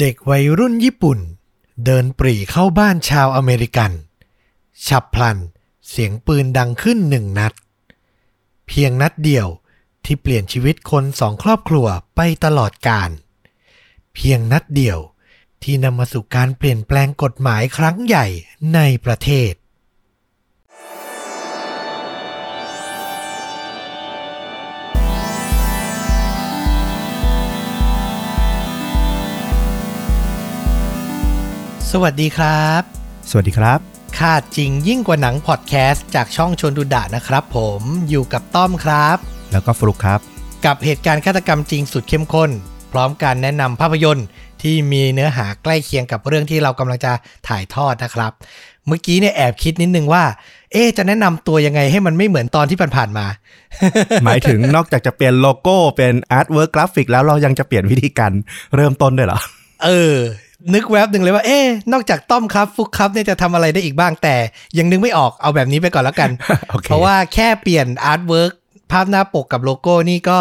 เด็กวัยรุ่นญี่ปุ่น เดินปรีเข้าบ้านชาวอเมริกัน ฉับพลัน เสียงปืนดังขึ้นหนึ่งนัด เพียงนัดเดียวที่เปลี่ยนชีวิตคนสองครอบครัวไปตลอดกาลเพียงนัดเดียวที่นำมาสู่การเปลี่ยนแปลงกฎหมายครั้งใหญ่ในประเทศ สวัสดีครับ สวัสดีครับฆ่าจริงยิ่งกว่าหนังพอดแคสต์จากช่องชวนดูดะนะครับ ผมอยู่กับต้อมครับ แล้วก็ฟลุกครับ กับเหตุการณ์ฆาตกรรมจริงสุดเข้มข้น พร้อมการแนะนำภาพยนตร์ที่มีเนื้อหาใกล้เคียงกับเรื่องที่เรากำลังจะถ่ายทอดนะครับ เมื่อกี้เนี่ยแอบคิดนิดนึงว่า เอ๊ะจะแนะนำตัวยังไงให้มันไม่เหมือนตอนที่ผ่านๆมา หมายถึงนอกจากจะเปลี่ยนโลโก้เป็น artwork กราฟิกแล้วเรายังจะเปลี่ยนวิธีการเริ่มต้นด้วยเหรอเออ นึกแวบหนึ่งเลยว่า เอ๊ะนอกจากต้อมครับ ฟลุกครับเนี่ยจะทำอะไรได้อีกบ้างแต่ ยังนึกไม่ออกเอาแบบนี้ไปก่อนแล้วกันโอเคเพราะว่าแค่เปลี่ยน artwork ภาพหน้าปกกับโลโก้นี่ก็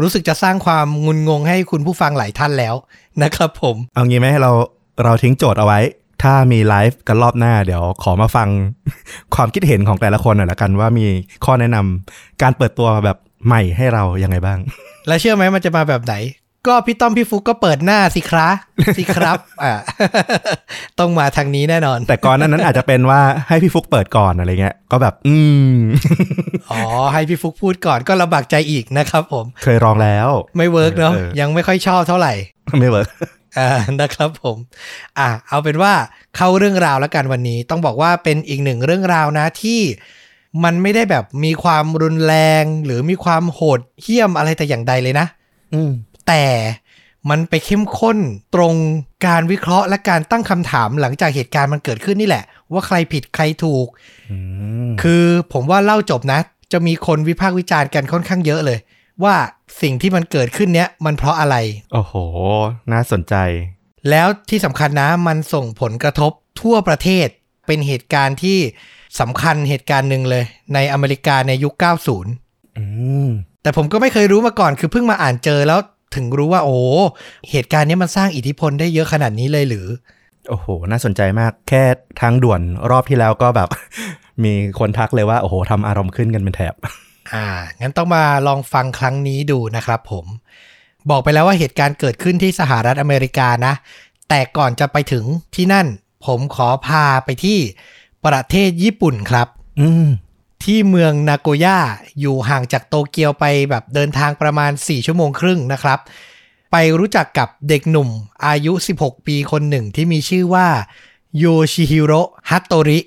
รู้สึกจะสร้างความงุนงงให้คุณผู้ฟังหลายท่านแล้วนะครับผม เอางี้ไหมเราเราทิ้งโจทย์เอาไว้ ถ้ามีไลฟ์กันรอบหน้า เดี๋ยวขอมาฟังความคิดเห็นของแต่ละคนหน่อยละกันว่ามีข้อแนะนำการเปิดตัวแบบใหม่ให้เรายังไงบ้าง แล้วเชื่อไหมมันจะมาแบบไหน ก็พี่ต้อมพี่ฟลุกก็เปิดหน้าสิครับสิครับ อ่าต้องมาทางนี้แน่นอน แต่ก่อนหนั้นนั้นอาจจะเป็นว่าให้พี่ฟลุกเปิดก่อนอะไรเงี้ย ก็แบบ อืมอ๋อให้พี่ฟลุกพูดก่อนก็ลำบากใจอีกนะครับผม เคยลองแล้ว ไม่ work เนาะเออยังไม่ค่อยชอบเท่าไหร่ ไม่ work อ่านะครับผม อ่าเอาเป็นว่าเข้าเรื่องราวแล้วกันวันนี้ ต้องบอกว่าเป็นอีกหนึ่งเรื่องราวนะที่มันไม่ได้แบบมีความรุนแรงหรือมีความโหดเหี้ยมอะไรแต่อย่างใดเลยนะ อืม แต่มันไปเข้มข้นตรงการวิเคราะห์และการตั้งคำถามหลังจากเหตุการณ์มันเกิดขึ้นนี่แหละ ว่าใครผิดใครถูกอืมคือผมว่าเล่าจบนะ จะมีคนวิพากษ์วิจารณ์กันค่อนข้างเยอะเลย ว่าสิ่งที่มันเกิดขึ้นเนี้ยมันเพราะอะไร โอ้โห น่าสนใจ แล้วที่สำคัญนะมันส่งผลกระทบทั่วประเทศเป็นเหตุการณ์ที่สำคัญเหตุการณ์หนึ่งเลย ในอเมริกาในยุค 90อืมแต่ผมก็ไม่เคยรู้มาก่อนคือเพิ่งมาอ่านเจอแล้ว ถึงรู้ว่าโอ้เหตุการณ์นี้มันสร้างอิทธิพลได้เยอะขนาดนี้เลยหรือ โอ้โห น่าสนใจมากแค่ทางด่วนรอบที่แล้วก็แบบ มีคนทักเลยว่าโอ้โหทำอารมณ์ขึ้นกันเป็นแถบ อ่า งั้นต้องมาลองฟังครั้งนี้ดูนะครับผม บอกไปแล้วว่าเหตุการณ์เกิดขึ้นที่สหรัฐอเมริกานะ แต่ก่อนจะไปถึงที่นั่น ผมขอพาไปที่ประเทศญี่ปุ่นครับ อืม ที่เมืองนาโกย่าอยู่ห่างจากโตเกียวไปแบบเดินทางประมาณ 4 ชั่วโมงครึ่งนะครับ ไปรู้จักกับเด็กหนุ่มอายุ 16 ปีคนหนึ่งที่มีชื่อว่าโยชิฮิโร่ฮัตโตริ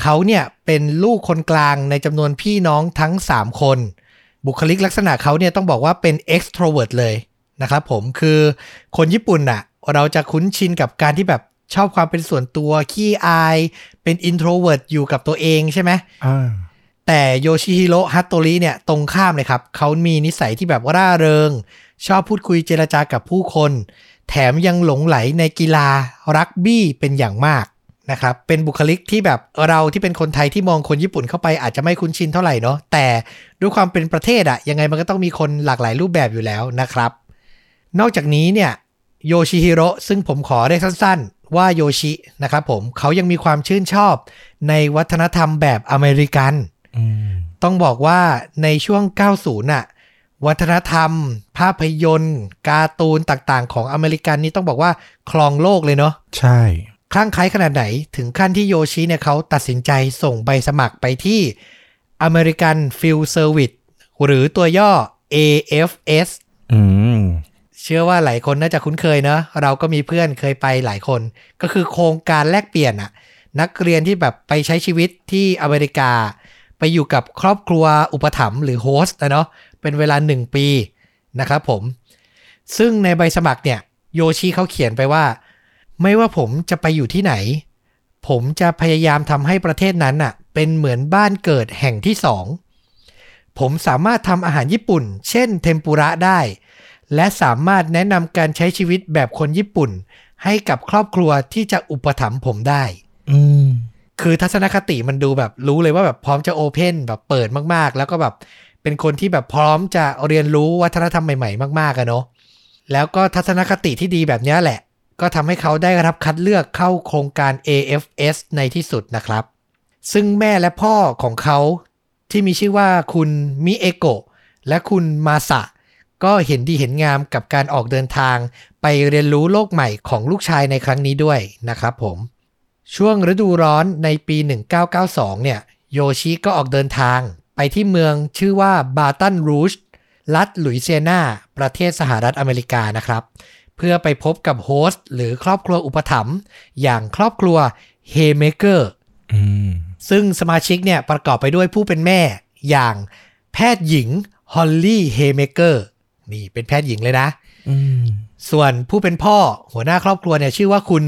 เขาเนี่ยเป็นลูกคนกลางในจำนวนพี่น้องทั้ง 3 คน บุคลิกลักษณะเขาเนี่ยต้องบอกว่าเป็น extrovert เลยนะครับผมคือคนญี่ปุ่นน่ะเราจะคุ้นชินกับการที่แบบชอบความเป็นส่วนตัวขี้อาย เป็น introvert อยู่กับตัวเองใช่ไหม แต่โยชิฮิโร่ฮัตโตริเนี่ยตรงข้ามเลยครับ เขามีนิสัยที่แบบร่าเริง ชอบพูดคุยเจรจากับผู้คน แถมยังหลงไหลในกีฬารักบี้เป็นอย่างมากนะครับ เป็นบุคลิกที่แบบเราที่เป็นคนไทยที่มองคนญี่ปุ่นเข้าไปอาจจะไม่คุ้นชินเท่าไหร่เนาะแต่ด้วยความเป็นประเทศอะยังไงมันก็ต้องมีคนหลากหลายรูปแบบอยู่แล้วนะครับ นอกจากนี้เนี่ยโยชิฮิโร่ซึ่งผมขอเรียกสั้นๆ ว่าโยชินะครับผมเขายังมีความชื่นชอบในวัฒนธรรมแบบอเมริกัน ต้องบอกว่าในช่วง 90น่ะ วัฒนธรรม ภาพยนตร์การ์ตูนต่างๆ ของอเมริกันนี่ต้องบอกว่าครองโลกเลยเนาะใช่คลั่งไคล้ขนาดไหนถึงขั้นที่โยชิเนี่ยเขาตัดสินใจส่งใบสมัครไปที่ American Field Service หรือตัวย่อ AFS อืมเชื่อว่าหลายคนน่าจะคุ้นเคยเนอะเราก็มีเพื่อนเคยไปหลายคน ก็คือโครงการแลกเปลี่ยนอะนักเรียนที่แบบไปใช้ชีวิตที่อเมริกา ไปอยู่กับครอบครัวอุปถัมภ์หรือโฮสต์นะเนาะเป็นเวลาหนึ่งปีนะครับผม ซึ่งในใบสมัครเนี่ย โยชิเขาเขียนไปว่า ไม่ว่าผมจะไปอยู่ที่ไหน ผมจะพยายามทำให้ประเทศนั้นน่ะ เป็นเหมือนบ้านเกิดแห่งที่สองผมสามารถทำอาหารญี่ปุ่น เช่นเทมปุระได้ และสามารถแนะนำการใช้ชีวิตแบบคนญี่ปุ่น ให้กับครอบครัวที่จะอุปถัมภ์ผมได้ อืม คือทัศนคติมันดูแบบรู้เลยว่าแบบพร้อมจะโอเพนแบบเปิดมากๆ แล้วก็แบบเป็นคนที่แบบพร้อมจะเรียนรู้วัฒนธรรมใหม่ๆ มากๆอะเนาะแล้วก็ทัศนคติที่ดีแบบเนี้ยแหละ ก็ทำให้เขาได้รับคัดเลือกเข้าโครงการ AFS ในที่สุดนะครับ ซึ่งแม่และพ่อของเขาที่มีชื่อว่าคุณมิเอโกะและคุณมาสะก็เห็นดีเห็นงามกับการออกเดินทาง ไปเรียนรู้โลกใหม่ของลูกชายในครั้งนี้ด้วยนะครับผม ช่วงฤดูร้อนในปี 1992 เนี่ย โยชิก็ออกเดินทางไปที่เมืองชื่อว่าบาตันรูชรัฐหลุยเซียนา ประเทศสหรัฐอเมริกานะครับ เพื่อไปพบกับ host หรือครอบครัวอุปถัมภ์อย่างครอบครัวเฮเมเกอร์อืมซึ่งสมาชิกเนี่ยประกอบไปด้วยผู้เป็นแม่อย่างแพทย์หญิงฮอลลี่เฮเมเกอร์นี่เป็นแพทย์หญิงเลยนะอืมส่วนผู้เป็นพ่อหัวหน้าครอบครัวเนี่ยชื่อว่าคุณ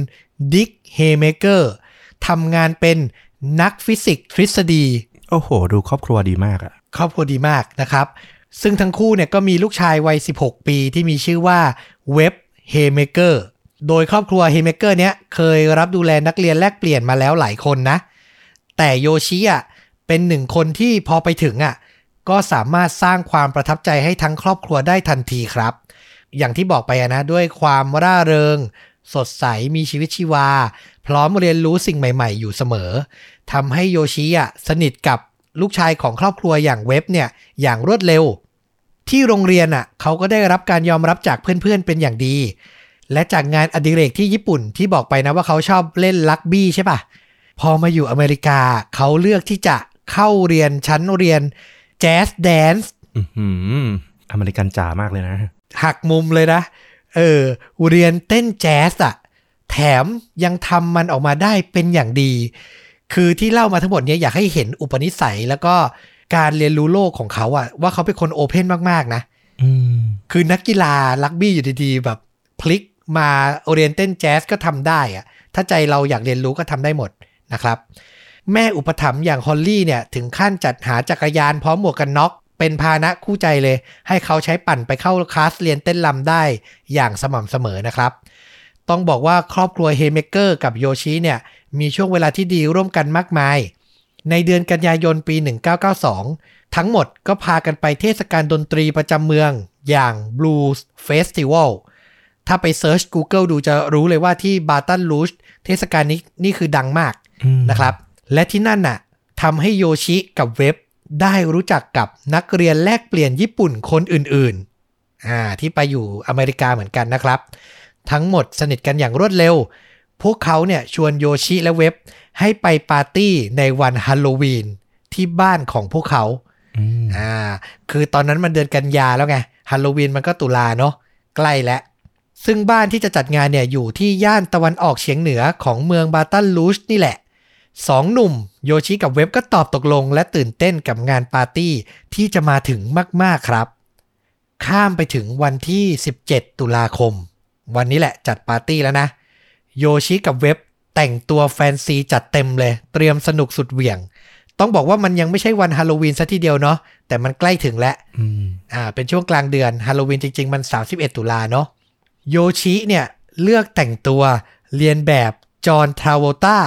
ดิกเฮเมเกอร์ทำงานเป็นนักฟิสิกส์ทฤษฎี โอ้โห ดูครอบครัวดีมากอะครอบครัวดีมากนะครับ ซึ่งทั้งคู่เนี่ยก็มีลูกชายวัย 16 ปีที่มีชื่อว่าเว็บเฮเมเกอร์โดยครอบครัวเฮเมเกอร์เนี้ยเคยรับดูแลนักเรียนแลกเปลี่ยนมาแล้วหลายคนนะ แต่โยชิอะเป็นหนึ่งคนที่พอไปถึงอะก็สามารถสร้างความประทับใจให้ทั้งครอบครัวได้ทันทีครับ อย่างที่บอกไปอะนะด้วยความร่าเริง สดใสมีชีวิตชีวา พร้อมเรียนรู้สิ่งใหม่ๆ อยู่เสมอทำให้โยชิอะสนิทกับลูกชายของครอบครัวอย่างเว็บเนี่ยอย่างรวดเร็ว ที่โรงเรียนอะเขาก็ได้รับการยอมรับจากเพื่อนๆเป็นอย่างดี และจากงานอดิเรกที่ญี่ปุ่นที่บอกไปนะว่าเขาชอบเล่นลักบี้ใช่ปะพอมาอยู่อเมริกาเขาเลือกที่จะเข้าเรียนชั้นเรียนแจ๊สแดนซ์อือหืออเมริกันจ๋ามากเลยนะ หักมุมเลยนะ เออเรียนเต้นแจ๊สอะแถมยังทำมันออกมาได้เป็นอย่างดี คือที่เล่ามาทั้งหมดเนี้ยอยากให้เห็นอุปนิสัยแล้วก็การเรียนรู้โลกของเขาอะว่าเขาเป็นคนโอเพนมาก ๆ นะอืมคือนักกีฬาลักบี้อยู่ดีๆ แบบพลิกมาเรียนเต้นแจ๊สก็ทำได้อะถ้าใจเราอยากเรียนรู้ก็ทำได้หมดนะครับ แม่อุปถัมภ์อย่างฮอลลี่เนี่ย ถึงขั้นจัดหาจักรยานพร้อมหมวกกันน็อก เป็นพาหนะคู่ใจเลย ให้เขาใช้ปั่นไปเข้าคลาสเรียนเต้นรำได้อย่างสม่ำเสมอนะครับ ต้องบอกว่าครอบครัวเฮเมเกอร์กับโยชิเนี่ยมีช่วงเวลาที่ดีร่วมกันมากมาย ในเดือนกันยายนปี 1992 ทั้งหมดก็พากันไปเทศกาลดนตรีประจำเมืองอย่าง Blues Festival ถ้าไปเซิร์ช Google ดูจะรู้เลยว่าที่แบตันรูชเทศกาลนี้นี่คือดังมากนะครับ และที่นั่นน่ะทำให้โยชิกับเว็บ ได้รู้จักกับนักเรียนแลกเปลี่ยนญี่ปุ่นคนอื่นๆอ่าที่ไปอยู่อเมริกาเหมือนกันนะครับ ทั้งหมดสนิทกันอย่างรวดเร็ว พวกเขาเนี่ยชวนโยชิและเว็บ ให้ไปปาร์ตี้ในวันฮาโลวีนที่บ้านของพวกเขาอืมอ่าคือตอนนั้นมันเดือนกันยาแล้วไงฮาโลวีนมันก็ตุลาเนาะใกล้แล้วซึ่งบ้านที่จะจัดงานเนี่ยอยู่ที่ย่านตะวันออกเฉียงเหนือของเมืองบาตันลูชนี่แหละ สองหนุ่มโยชิกับเว็บก็ตอบตกลง และตื่นเต้นกับงานปาร์ตี้ที่จะมาถึงมาก ๆ ครับ ข้ามไปถึงวันที่ 17 ตุลาคม วันนี้แหละจัดปาร์ตี้แล้วนะ โยชิกับเว็บแต่งตัวแฟนซีจัดเต็มเลย เตรียมสนุกสุดเหวี่ยง ต้องบอกว่ามันยังไม่ใช่วันฮาโลวีนซะทีเดียวเนาะแต่มันใกล้ถึงแล้วอืมอ่าเป็นช่วงกลางเดือนฮาโลวีนจริง ๆ มัน 31 ตุลาเนาะโยชิเนี่ยเลือกแต่งตัวเลียนแบบจอห์นทราโวตา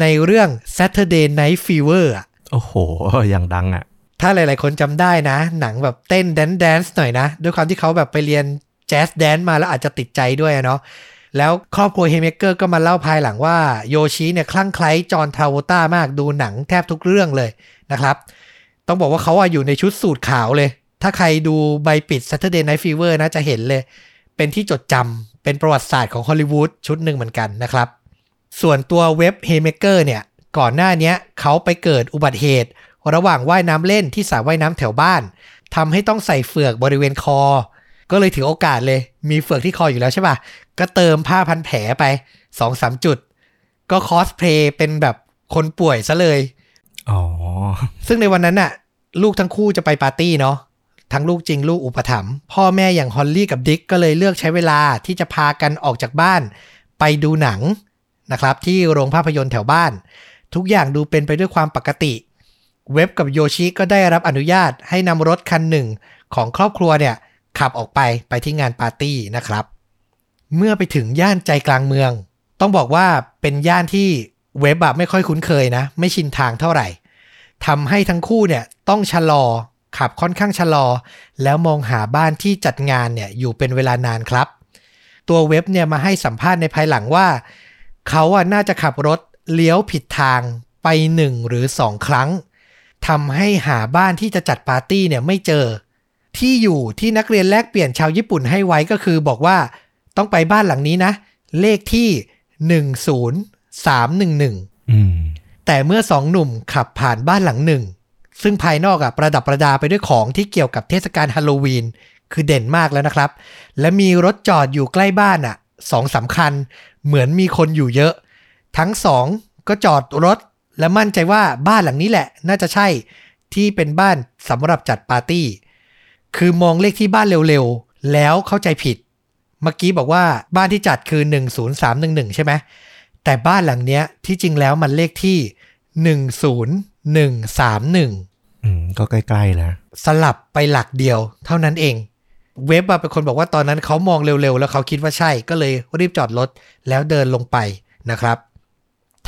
ในเรื่อง Saturday Night Fever อะโอ้โหอย่างดังอะ ถ้าหลาย ๆ คนจำได้นะ หนังแบบเต้นแดนแดนซ์หน่อยนะ ด้วยความที่เขาแบบไปเรียน jazz dance มาแล้วอาจจะติดใจด้วยอะเนาะแล้วครอบครัวเฮเมเกอร์ก็มาเล่าภายหลังว่าโยชิเนี่ยคลั่งไคล้จอห์นทราโวต้ามากดูหนังแทบทุกเรื่องเลยนะครับ ต้องบอกว่าเขาอะอยู่ในชุดสูทขาวเลย ถ้าใครดูใบปิด Saturday Night Fever นะจะเห็นเลย เป็นที่จดจำเป็นประวัติศาสตร์ของฮอลลีวูดชุดหนึ่งเหมือนกันนะครับ ส่วนตัวเว็บเฮเมเกอร์เนี่ย ก่อนหน้าเนี้ยเขาไปเกิดอุบัติเหตุ ระหว่างว่ายน้ำเล่นที่สระว่ายน้ำแถวบ้านทำให้ต้องใส่เฝือกบริเวณคอ ก็เลยถือโอกาสเลย มีเฝือกที่คออยู่แล้วใช่ป่ะ ก็เติมผ้าพันแผลไปสองสามจุด ก็คอสเพลย์เป็นแบบคนป่วยซะเลย อ๋อ ซึ่งในวันนั้นน่ะ ลูกทั้งคู่จะไปปาร์ตี้เนาะทั้งลูกจริงลูกอุปถัมภ์พ่อแม่อย่างฮอลลี่กับดิกก็เลยเลือกใช้เวลาที่จะพากันออกจากบ้าน ไปดูหนัง นะครับที่โรงภาพยนตร์แถวบ้าน ทุกอย่างดูเป็นไปด้วยความปกติ เว็บกับโยชิก็ได้รับอนุญาตให้นำรถคันหนึ่งของครอบครัวเนี่ยขับออกไปไปที่งานปาร์ตี้นะครับ เมื่อไปถึงย่านใจกลางเมือง ต้องบอกว่าเป็นย่านที่เว็บอะไม่ค่อยคุ้นเคยนะ ไม่ชินทางเท่าไหร่ทำให้ทั้งคู่เนี่ยต้องชะลอขับค่อนข้างชะลอ แล้วมองหาบ้านที่จัดงานเนี่ยอยู่เป็นเวลานานครับ ตัวเว็บเนี่ยมาให้สัมภาษณ์ในภายหลังว่า เขาอะน่าจะขับรถเลี้ยวผิดทางไปหนึ่งหรือสองครั้งทำให้หาบ้านที่จะจัดปาร์ตี้เนี่ยไม่เจอ ที่อยู่ที่นักเรียนแลกเปลี่ยนชาวญี่ปุ่นให้ไว้ก็คือบอกว่าต้องไปบ้านหลังนี้นะ เลขที่ 10311อืมแต่เมื่อสองหนุ่มขับผ่านบ้านหลังหนึ่ง ซึ่งภายนอกอะประดับประดาไปด้วยของที่เกี่ยวกับเทศกาลฮาโลวีน คือเด่นมากแล้วนะครับ และมีรถจอดอยู่ใกล้บ้านอะ สองสามคัญเหมือนมีคนอยู่เยอะ ทั้งสองก็จอดรถ และมั่นใจว่าบ้านหลังนี้แหละ น่าจะใช่ที่เป็นบ้านสำหรับจัดปาร์ตี้ คือมองเลขที่บ้านเร็วๆ แล้วเข้าใจผิด เมื่อกี้บอกว่าบ้านที่จัดคือ 10311 ใช่ไหม แต่บ้านหลังเนี้ยที่จริงแล้วมันเลขที่ 10131 อืม ก็ใกล้ๆแล้วสลับไปหลักเดียวเท่านั้นเอง เว็บอะเป็นคนบอกว่าตอนนั้นเขามองเร็วๆ แล้วเขาคิดว่าใช่ก็เลยรีบจอดรถแล้วเดินลงไปนะครับ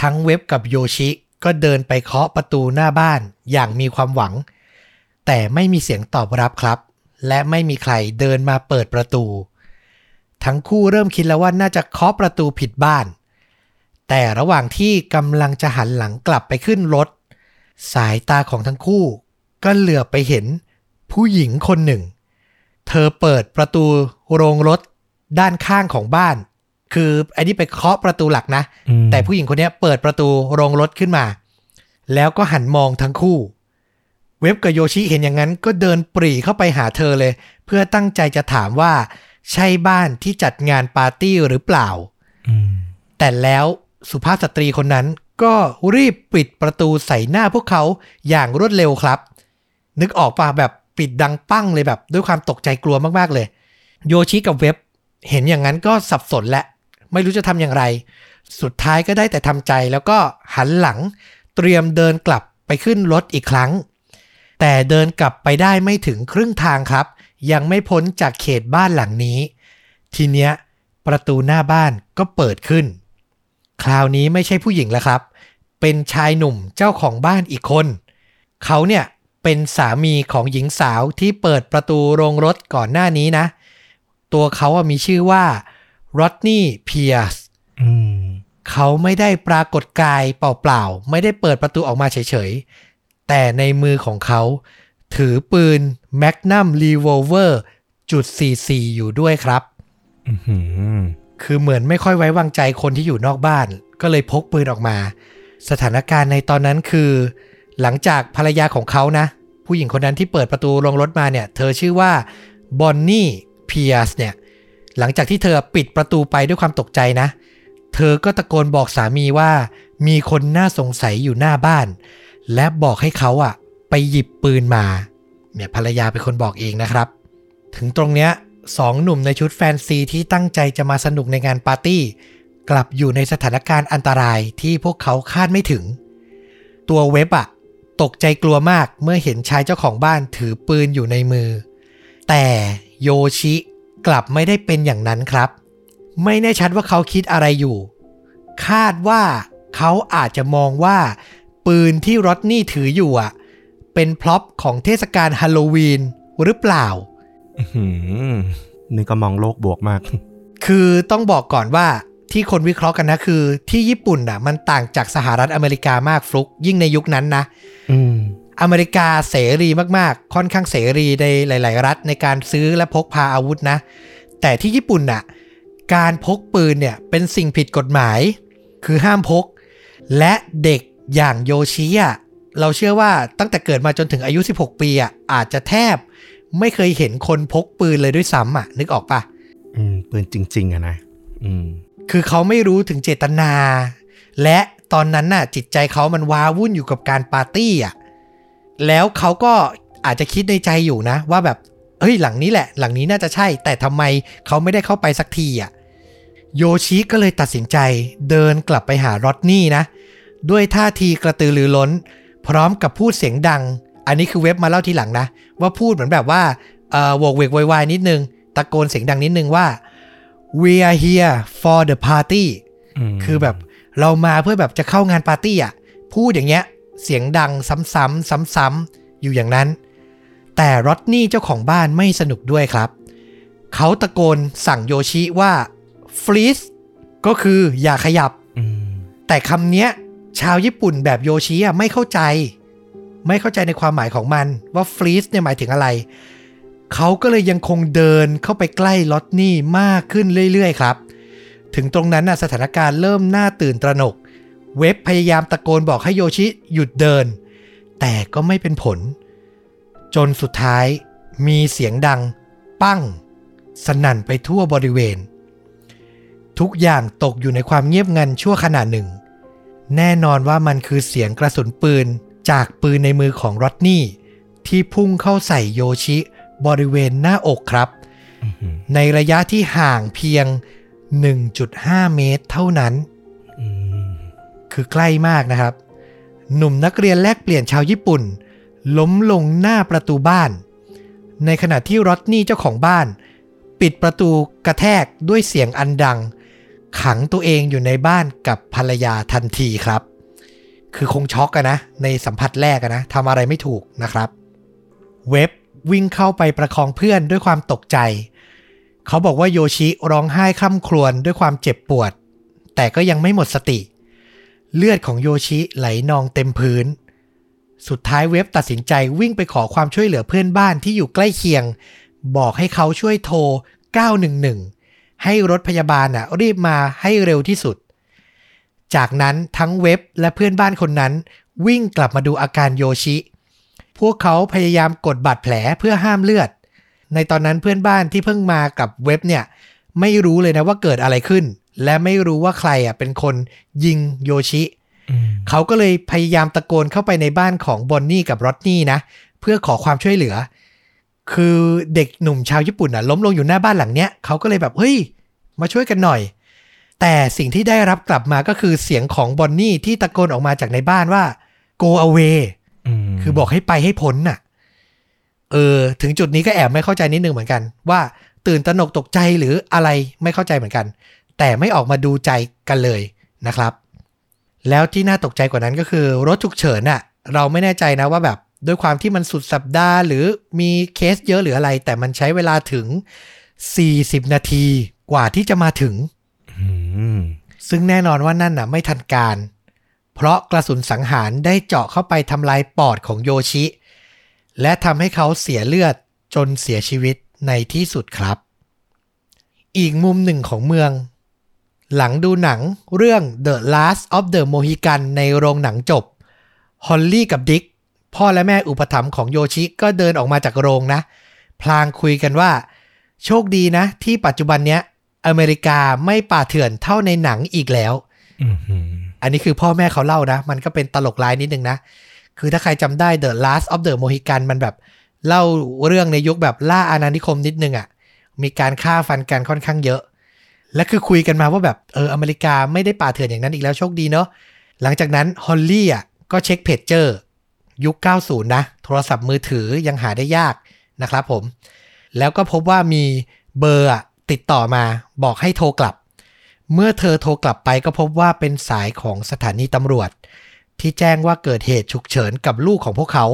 ทั้งเว็บกับโยชิก็เดินไปเคาะประตูหน้าบ้านอย่างมีความหวัง แต่ไม่มีเสียงตอบรับครับ และไม่มีใครเดินมาเปิดประตู ทั้งคู่เริ่มคิดแล้วว่าน่าจะเคาะประตูผิดบ้าน แต่ระหว่างที่กำลังจะหันหลังกลับไปขึ้นรถ สายตาของทั้งคู่ ก็เหลือบไปเห็นผู้หญิงคนหนึ่ง เธอเปิดประตูโรงรถด้านข้างของบ้าน คืออันนี้ไปเคาะประตูหลักนะอืมแต่ผู้หญิงคนเนี้ยเปิดประตูโรงรถขึ้นมา แล้วก็หันมองทั้งคู่ เว็บกับโยชิเห็นอย่างนั้นก็เดินปรีเข้าไปหาเธอเลย เพื่อตั้งใจจะถามว่า ใช่บ้านที่จัดงานปาร์ตี้หรือเปล่าอืมแต่แล้วสุภาพสตรีคนนั้นก็รีบปิดประตูใส่หน้าพวกเขาอย่างรวดเร็วครับ นึกออกป่ะแบบ ปิดดังปั้งเลยแบบ ด้วยความตกใจกลัวมากๆเลย โยชิกับเว็บเห็นอย่างนั้นก็สับสนและ ไม่รู้จะทำอย่างไร สุดท้ายก็ได้แต่ทำใจแล้วก็หันหลังเตรียมเดินกลับไปขึ้นรถอีกครั้ง แต่เดินกลับไปได้ไม่ถึงครึ่งทางครับ ยังไม่พ้นจากเขตบ้านหลังนี้ ทีเนี้ยประตูหน้าบ้านก็เปิดขึ้น คราวนี้ไม่ใช่ผู้หญิงแล้วครับ เป็นชายหนุ่มเจ้าของบ้านอีกคน เขาเนี่ย เป็นสามีของหญิงสาวที่เปิดประตูโรงรถก่อนหน้านี้นะ ตัวเขาอะมีชื่อว่า r o d n e y Pierce อืมเขาไม่ได้ปรากฏกายเปล่าๆ ไม่ได้เปิดประตูออกมาเฉยๆ แต่ในมือของเขาถือปืน Magnum Revolver จุด44อยู่ด้วยครับอือหือคือเหมือนไม่ค่อยไว้วางใจคนที่อยู่นอกบ้าน ก็เลยพกปืนออกมา สถานการณ์ในตอนนั้นคือ หลังจากภรรยาของเขานะ ผู้หญิงคนนั้นที่เปิดประตูลงรถมาเนี่ย เธอชื่อว่าบอนนี่เพียสเนี่ย หลังจากที่เธอปิดประตูไปด้วยความตกใจนะ เธอก็ตะโกนบอกสามีว่ามีคนน่าสงสัยอยู่หน้าบ้าน และบอกให้เขาอะไปหยิบปืนมา เนี่ยภรรยาเป็นคนบอกเองนะครับ ถึงตรงเนี้ยสองหนุ่มในชุดแฟนซีที่ตั้งใจจะมาสนุกในงานปาร์ตี้ กลับอยู่ในสถานการณ์อันตรายที่พวกเขาคาดไม่ถึง ตัวเว็บอะ ตกใจกลัวมากเมื่อเห็นชายเจ้าของบ้านถือปืนอยู่ในมือ แต่โยชิกลับไม่ได้เป็นอย่างนั้นครับ ไม่แน่ชัดว่าเขาคิดอะไรอยู่ คาดว่าเขาอาจจะมองว่า ปืนที่รอดนี่ถืออยู่อะ เป็นพล็อปของเทศกาลฮาโลวีนหรือเปล่าอื้อหือนี่ก็มองโลกบวกมาก คือต้องบอกก่อนว่า ที่คนวิเคราะห์กันนะคือ ที่ญี่ปุ่นอะ มันต่างจากสหรัฐอเมริกามากฟลุก ยิ่งในยุคนั้นนะอืมอเมริกาเสรีมากๆ ค่อนข้างเสรีในหลาย ๆ รัฐในการซื้อและพกพาอาวุธนะ แต่ที่ญี่ปุ่นน่ะ การพกปืนเนี่ยเป็นสิ่งผิดกฎหมาย คือห้ามพก และเด็กอย่างโยชิอะเราเชื่อว่าตั้งแต่เกิดมาจนถึงอายุ 16 ปีอะอาจจะแทบ ไม่เคยเห็นคนพกปืนเลยด้วยซ้ำอะนึกออกปะอืมปืนจริง ๆอะนะ อืม คือเขาไม่รู้ถึงเจตนา และตอนนั้นน่ะจิตใจเขามันว้าวุ่นอยู่กับการปาร์ตี้อะแล้วเขาก็อาจจะคิดในใจอยู่นะ ว่าแบบเฮ้ยหลังนี้แหละ หลังนี้น่าจะใช่ แต่ทำไมเขาไม่ได้เข้าไปสักทีอะโยชิก็เลยตัดสินใจเดินกลับไปหารอดนี่นะ ด้วยท่าทีกระตือรือร้น พร้อมกับพูดเสียงดัง อันนี้คือเว็บมาเล่าทีหลังนะ ว่าพูดเหมือนแบบว่าเอ่อโวกเวกวยวายนิดนึง ตะโกนเสียงดังนิดนึงว่า we are here for the party อืมคือแบบเรามาเพื่อแบบจะเข้างานปาร์ตี้อะ พูดอย่างเงี้ย เสียงดังซ้ำๆซ้ำๆอยู่อย่างนั้น แต่รอดนี่เจ้าของบ้านไม่สนุกด้วยครับ เขาตะโกนสั่งโยชิว่า freeze ก็คืออย่าขยับอืมแต่คำเนี้ย ชาวญี่ปุ่นแบบโยชิอะไม่เข้าใจ ไม่เข้าใจในความหมายของมันว่า freeze เนี่ยหมายถึงอะไร เขาก็เลยยังคงเดินเข้าไปใกล้ลอตนี่มากขึ้นเรื่อยๆครับ ถึงตรงนั้นนะสถานการณ์เริ่มน่าตื่นตระหนก เว็บพยายามตะโกนบอกให้โยชิหยุดเดิน แต่ก็ไม่เป็นผล จนสุดท้ายมีเสียงดัง ปั้ง สนั่นไปทั่วบริเวณ ทุกอย่างตกอยู่ในความเงียบงันชั่วขณะหนึ่ง แน่นอนว่ามันคือเสียงกระสุนปืนจากปืนในมือของรอดนี่ที่พุ่งเข้าใส่โยชิ บริเวณหน้าอกครับอืมในระยะที่ห่างเพียง 1.5 เมตรเท่านั้นอืมคือใกล้มากนะครับ หนุ่มนักเรียนแลกเปลี่ยนชาวญี่ปุ่น ล้มลงหน้าประตูบ้าน ในขณะที่รอดนี่เจ้าของบ้าน ปิดประตูกระแทกด้วยเสียงอันดัง ขังตัวเองอยู่ในบ้านกับภรรยาทันทีครับ คือคงช็อกอะนะ ในสัมผัสแรกอะนะทำอะไรไม่ถูกนะครับ เว็บ วิ่งเข้าไปประคองเพื่อนด้วยความตกใจ เขาบอกว่าโยชิร้องไห้คร่ำครวญด้วยความเจ็บปวด แต่ก็ยังไม่หมดสติ เลือดของโยชิไหลนองเต็มพื้น สุดท้ายเว็บตัดสินใจวิ่งไปขอความช่วยเหลือเพื่อนบ้านที่อยู่ใกล้เคียง บอกให้เขาช่วยโทร 911 ให้รถพยาบาลน่ะรีบมาให้เร็วที่สุด จากนั้นทั้งเว็บและเพื่อนบ้านคนนั้นวิ่งกลับมาดูอาการโยชิ พวกเขาพยายามกดบาดแผลเพื่อห้ามเลือด ในตอนนั้นเพื่อนบ้านที่เพิ่งมากับเว็บเนี่ย ไม่รู้เลยนะว่าเกิดอะไรขึ้น และไม่รู้ว่าใครอะเป็นคนยิงโยชิอืมเขาก็เลยพยายามตะโกนเข้าไปในบ้านของบอนนี่กับรอดนี่นะ เพื่อขอความช่วยเหลือ คือเด็กหนุ่มชาวญี่ปุ่นอะล้มลงอยู่หน้าบ้านหลังเนี้ยเขาก็เลยแบบเฮ้ย มาช่วยกันหน่อย แต่สิ่งที่ได้รับกลับมาก็คือเสียงของบอนนี่ที่ตะโกนออกมาจากในบ้านว่า go away ม คือบอกให้ไปให้พ้นน่ะ เออ ถึงจุดนี้ก็แอบไม่เข้าใจนิดนึงเหมือนกัน ว่าตื่นตระหนกตกใจหรืออะไรไม่เข้าใจเหมือนกัน แต่ไม่ออกมาดูใจกันเลยนะครับ แล้วที่น่าตกใจกว่านั้นก็คือ รถฉุกเฉินน่ะ เราไม่แน่ใจนะว่าแบบด้วยความที่มันสุดสัปดาห์ หรือมีเคสเยอะหรืออะไร แต่มันใช้เวลาถึง 40 นาทีกว่าที่จะมาถึงอืมซึ่งแน่นอนว่านั่นน่ะ ไม่ทันการ เพราะกระสุนสังหารได้เจาะเข้าไปทำลายปอดของโยชิ และทำให้เขาเสียเลือดจนเสียชีวิตในที่สุดครับ อีกมุมหนึ่งของเมือง หลังดูหนังเรื่อง The Last of the Mohican ในโรงหนังจบ ฮอลลี่กับดิกพ่อและแม่อุปถัมภ์ของโยชิก็เดินออกมาจากโรงนะ พลางคุยกันว่า โชคดีนะที่ปัจจุบันเนี้ยอเมริกาไม่ป่าเถื่อนเท่าในหนังอีกแล้ว อันนี้คือพ่อแม่เขาเล่านะ มันก็เป็นตลกร้ายนิดนึงนะ คือถ้าใครจำได้ The Last of the Mohican มันแบบ เล่าเรื่องในยุคแบบล่าอาณานิคมนิดนึงอะ่ะ มีการฆ่าฟันกันค่อนข้างเยอะ และคือคุยกันมาว่าแบบเอออเมริกาไม่ได้ป่าเถื่อนอย่างนั้นอีกแล้วโชคดีเนาะ หลังจากนั้นฮอลลี่อะก็เช็คเพจเจอร์ยุค 90 นะ โทรศัพท์มือถือยังหาได้ยากนะครับผม แล้วก็พบว่ามีเบอร์ติดต่อมาบอกให้โทรกลับ เมื่อเธอโทรกลับไปก็พบว่าเป็นสายของสถานีตำรวจ ที่แจ้งว่าเกิดเหตุฉุกเฉินกับลูกของพวกเขา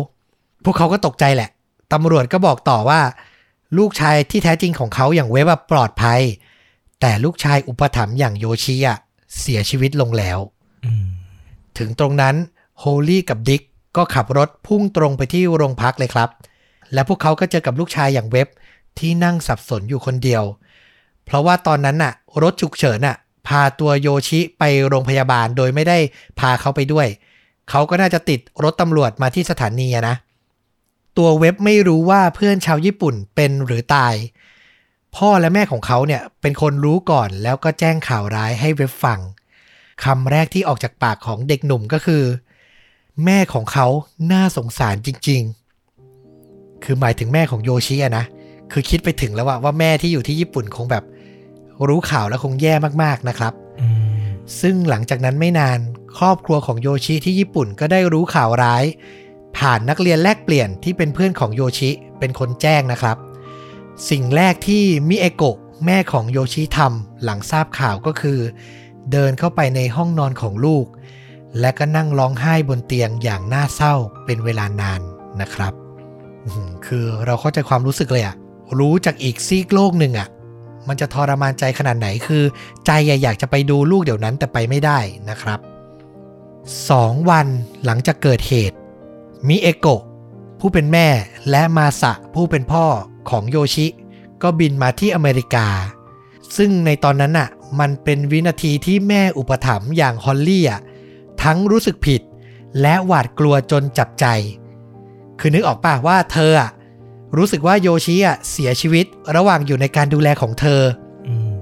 พวกเขาก็ตกใจแหละ ตำรวจก็บอกต่อว่า ลูกชายที่แท้จริงของเขาอย่างเว็บปลอดภัย แต่ลูกชายอุปถัมภ์อย่างโยชิอะเสียชีวิตลงแล้ว ถึงตรงนั้นโฮลี่กับดิกก็ขับรถพุ่งตรงไปที่โรงพักเลยครับ และพวกเขาก็เจอกับลูกชายอย่างเว็บที่นั่งสับสนอยู่คนเดียว เพราะว่าตอนนั้นน่ะ รถฉุกเฉินน่ะ พาตัวโยชิไปโรงพยาบาลโดยไม่ได้พาเขาไปด้วย เขาก็น่าจะติดรถตำรวจมาที่สถานีนะ ตัวเว็บไม่รู้ว่าเพื่อนชาวญี่ปุ่นเป็นหรือตาย พ่อและแม่ของเขาเนี่ยเป็นคนรู้ก่อนแล้วก็แจ้งข่าวร้ายให้เว็บฟังคำแรกที่ออกจากปากของเด็กหนุ่มก็คือ แม่ของเขาน่าสงสารจริง ๆ คือหมายถึงแม่ของโยชิอะนะ คือคิดไปถึงแล้วว่าว่าแม่ที่อยู่ที่ญี่ปุ่นคงแบบ รู้ข่าวแล้วคงแย่มากๆนะครับอืมซึ่งหลังจากนั้นไม่นานครอบครัวของโยชิที่ญี่ปุ่นก็ได้รู้ข่าวร้าย ผ่านนักเรียนแลกเปลี่ยนที่เป็นเพื่อนของโยชิเป็นคนแจ้งนะครับ สิ่งแรกที่มิเอโกะแม่ของโยชิทำหลังทราบข่าวก็คือ เดินเข้าไปในห้องนอนของลูก และก็นั่งร้องไห้บนเตียงอย่างน่าเศร้าเป็นเวลานานนะครับอื้อหือคือเราเข้าใจความรู้สึกเลยอะรู้จากอีกซีกโลกหนึ่งอะ มันจะทรมานใจขนาดไหนคือ ใจอยากจะไปดูลูกเดี๋ยวนั้นแต่ไปไม่ได้นะครับสองวันหลังจากเกิดเหตุ มิเอโกะผู้เป็นแม่และมาสะผู้เป็นพ่อของโยชิ ก็บินมาที่อเมริกา ซึ่งในตอนนั้นน่ะมันเป็นวินาทีที่แม่อุปถัมภ์อย่างฮอลลี่อะทั้งรู้สึกผิด และหวาดกลัวจนจับใจ คือนึกออกป่ะว่าเธออะ รู้สึกว่าโยชิอะเสียชีวิตระหว่างอยู่ในการดูแลของเธออืม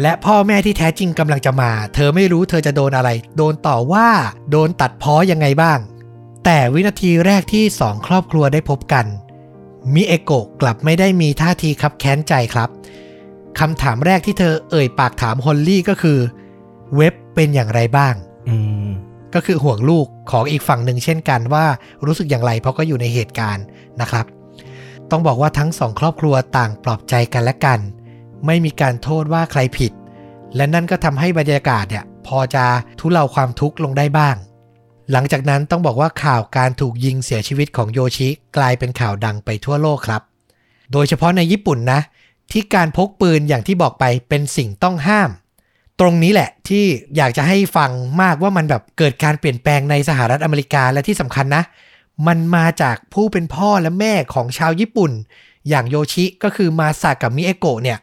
และพ่อแม่ที่แท้จริงกำลังจะมา เธอไม่รู้เธอจะโดนอะไร โดนต่อว่าโดนตัดพ้อยังไงบ้าง แต่วินาทีแรกที่สองครอบครัวได้พบกัน มิเอโกะกลับไม่ได้มีท่าทีคับแค้นใจครับคำถามแรกที่เธอเอ่ยปากถามฮอลลี่ก็คือ เว็บเป็นอย่างไรบ้างอืมก็คือห่วงลูกของอีกฝั่งหนึ่งเช่นกันว่ารู้สึกอย่างไรเพราะก็อยู่ในเหตุการณ์นะครับ ต้องบอกว่าทั้งสองครอบครัวต่างปลอบใจกันและกัน ไม่มีการโทษว่าใครผิด และนั่นก็ทำให้บรรยากาศเนี่ยพอจะทุเลาความทุกข์ลงได้บ้าง หลังจากนั้นต้องบอกว่าข่าวการถูกยิงเสียชีวิตของโยชิกลายเป็นข่าวดังไปทั่วโลกครับ โดยเฉพาะในญี่ปุ่นนะ ที่การพกปืนอย่างที่บอกไปเป็นสิ่งต้องห้าม ตรงนี้แหละที่อยากจะให้ฟังมากว่ามันแบบเกิดการเปลี่ยนแปลงในสหรัฐอเมริกาและที่สำคัญนะ มันมาจากผู้เป็นพ่อและแม่ของชาวญี่ปุ่น อย่างโยชิก็คือมาซากับมิเอโกะเนี่ย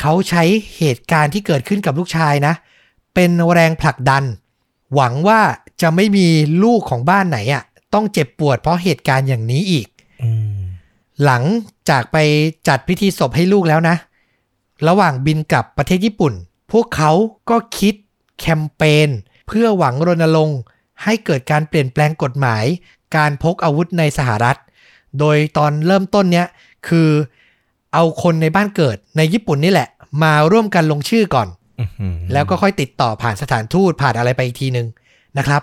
เขาใช้เหตุการณ์ที่เกิดขึ้นกับลูกชายนะ เป็นแรงผลักดัน หวังว่าจะไม่มีลูกของบ้านไหนอะต้องเจ็บปวดเพราะเหตุการณ์อย่างนี้อีกอืมหลังจากไปจัดพิธีศพให้ลูกแล้วนะ ระหว่างบินกลับประเทศญี่ปุ่น พวกเขาก็คิดแคมเปญเพื่อหวังรณรงค์ให้เกิดการเปลี่ยนแปลงกฎหมาย การพกอาวุธในสหรัฐ โดยตอนเริ่มต้นเนี้ยคือเอาคนในบ้านเกิดในญี่ปุ่นนี่แหละ มาร่วมกันลงชื่อก่อนอื้อหือแล้วก็ค่อยติดต่อผ่านสถานทูตผ่านอะไรไปอีกทีหนึ่งนะครับ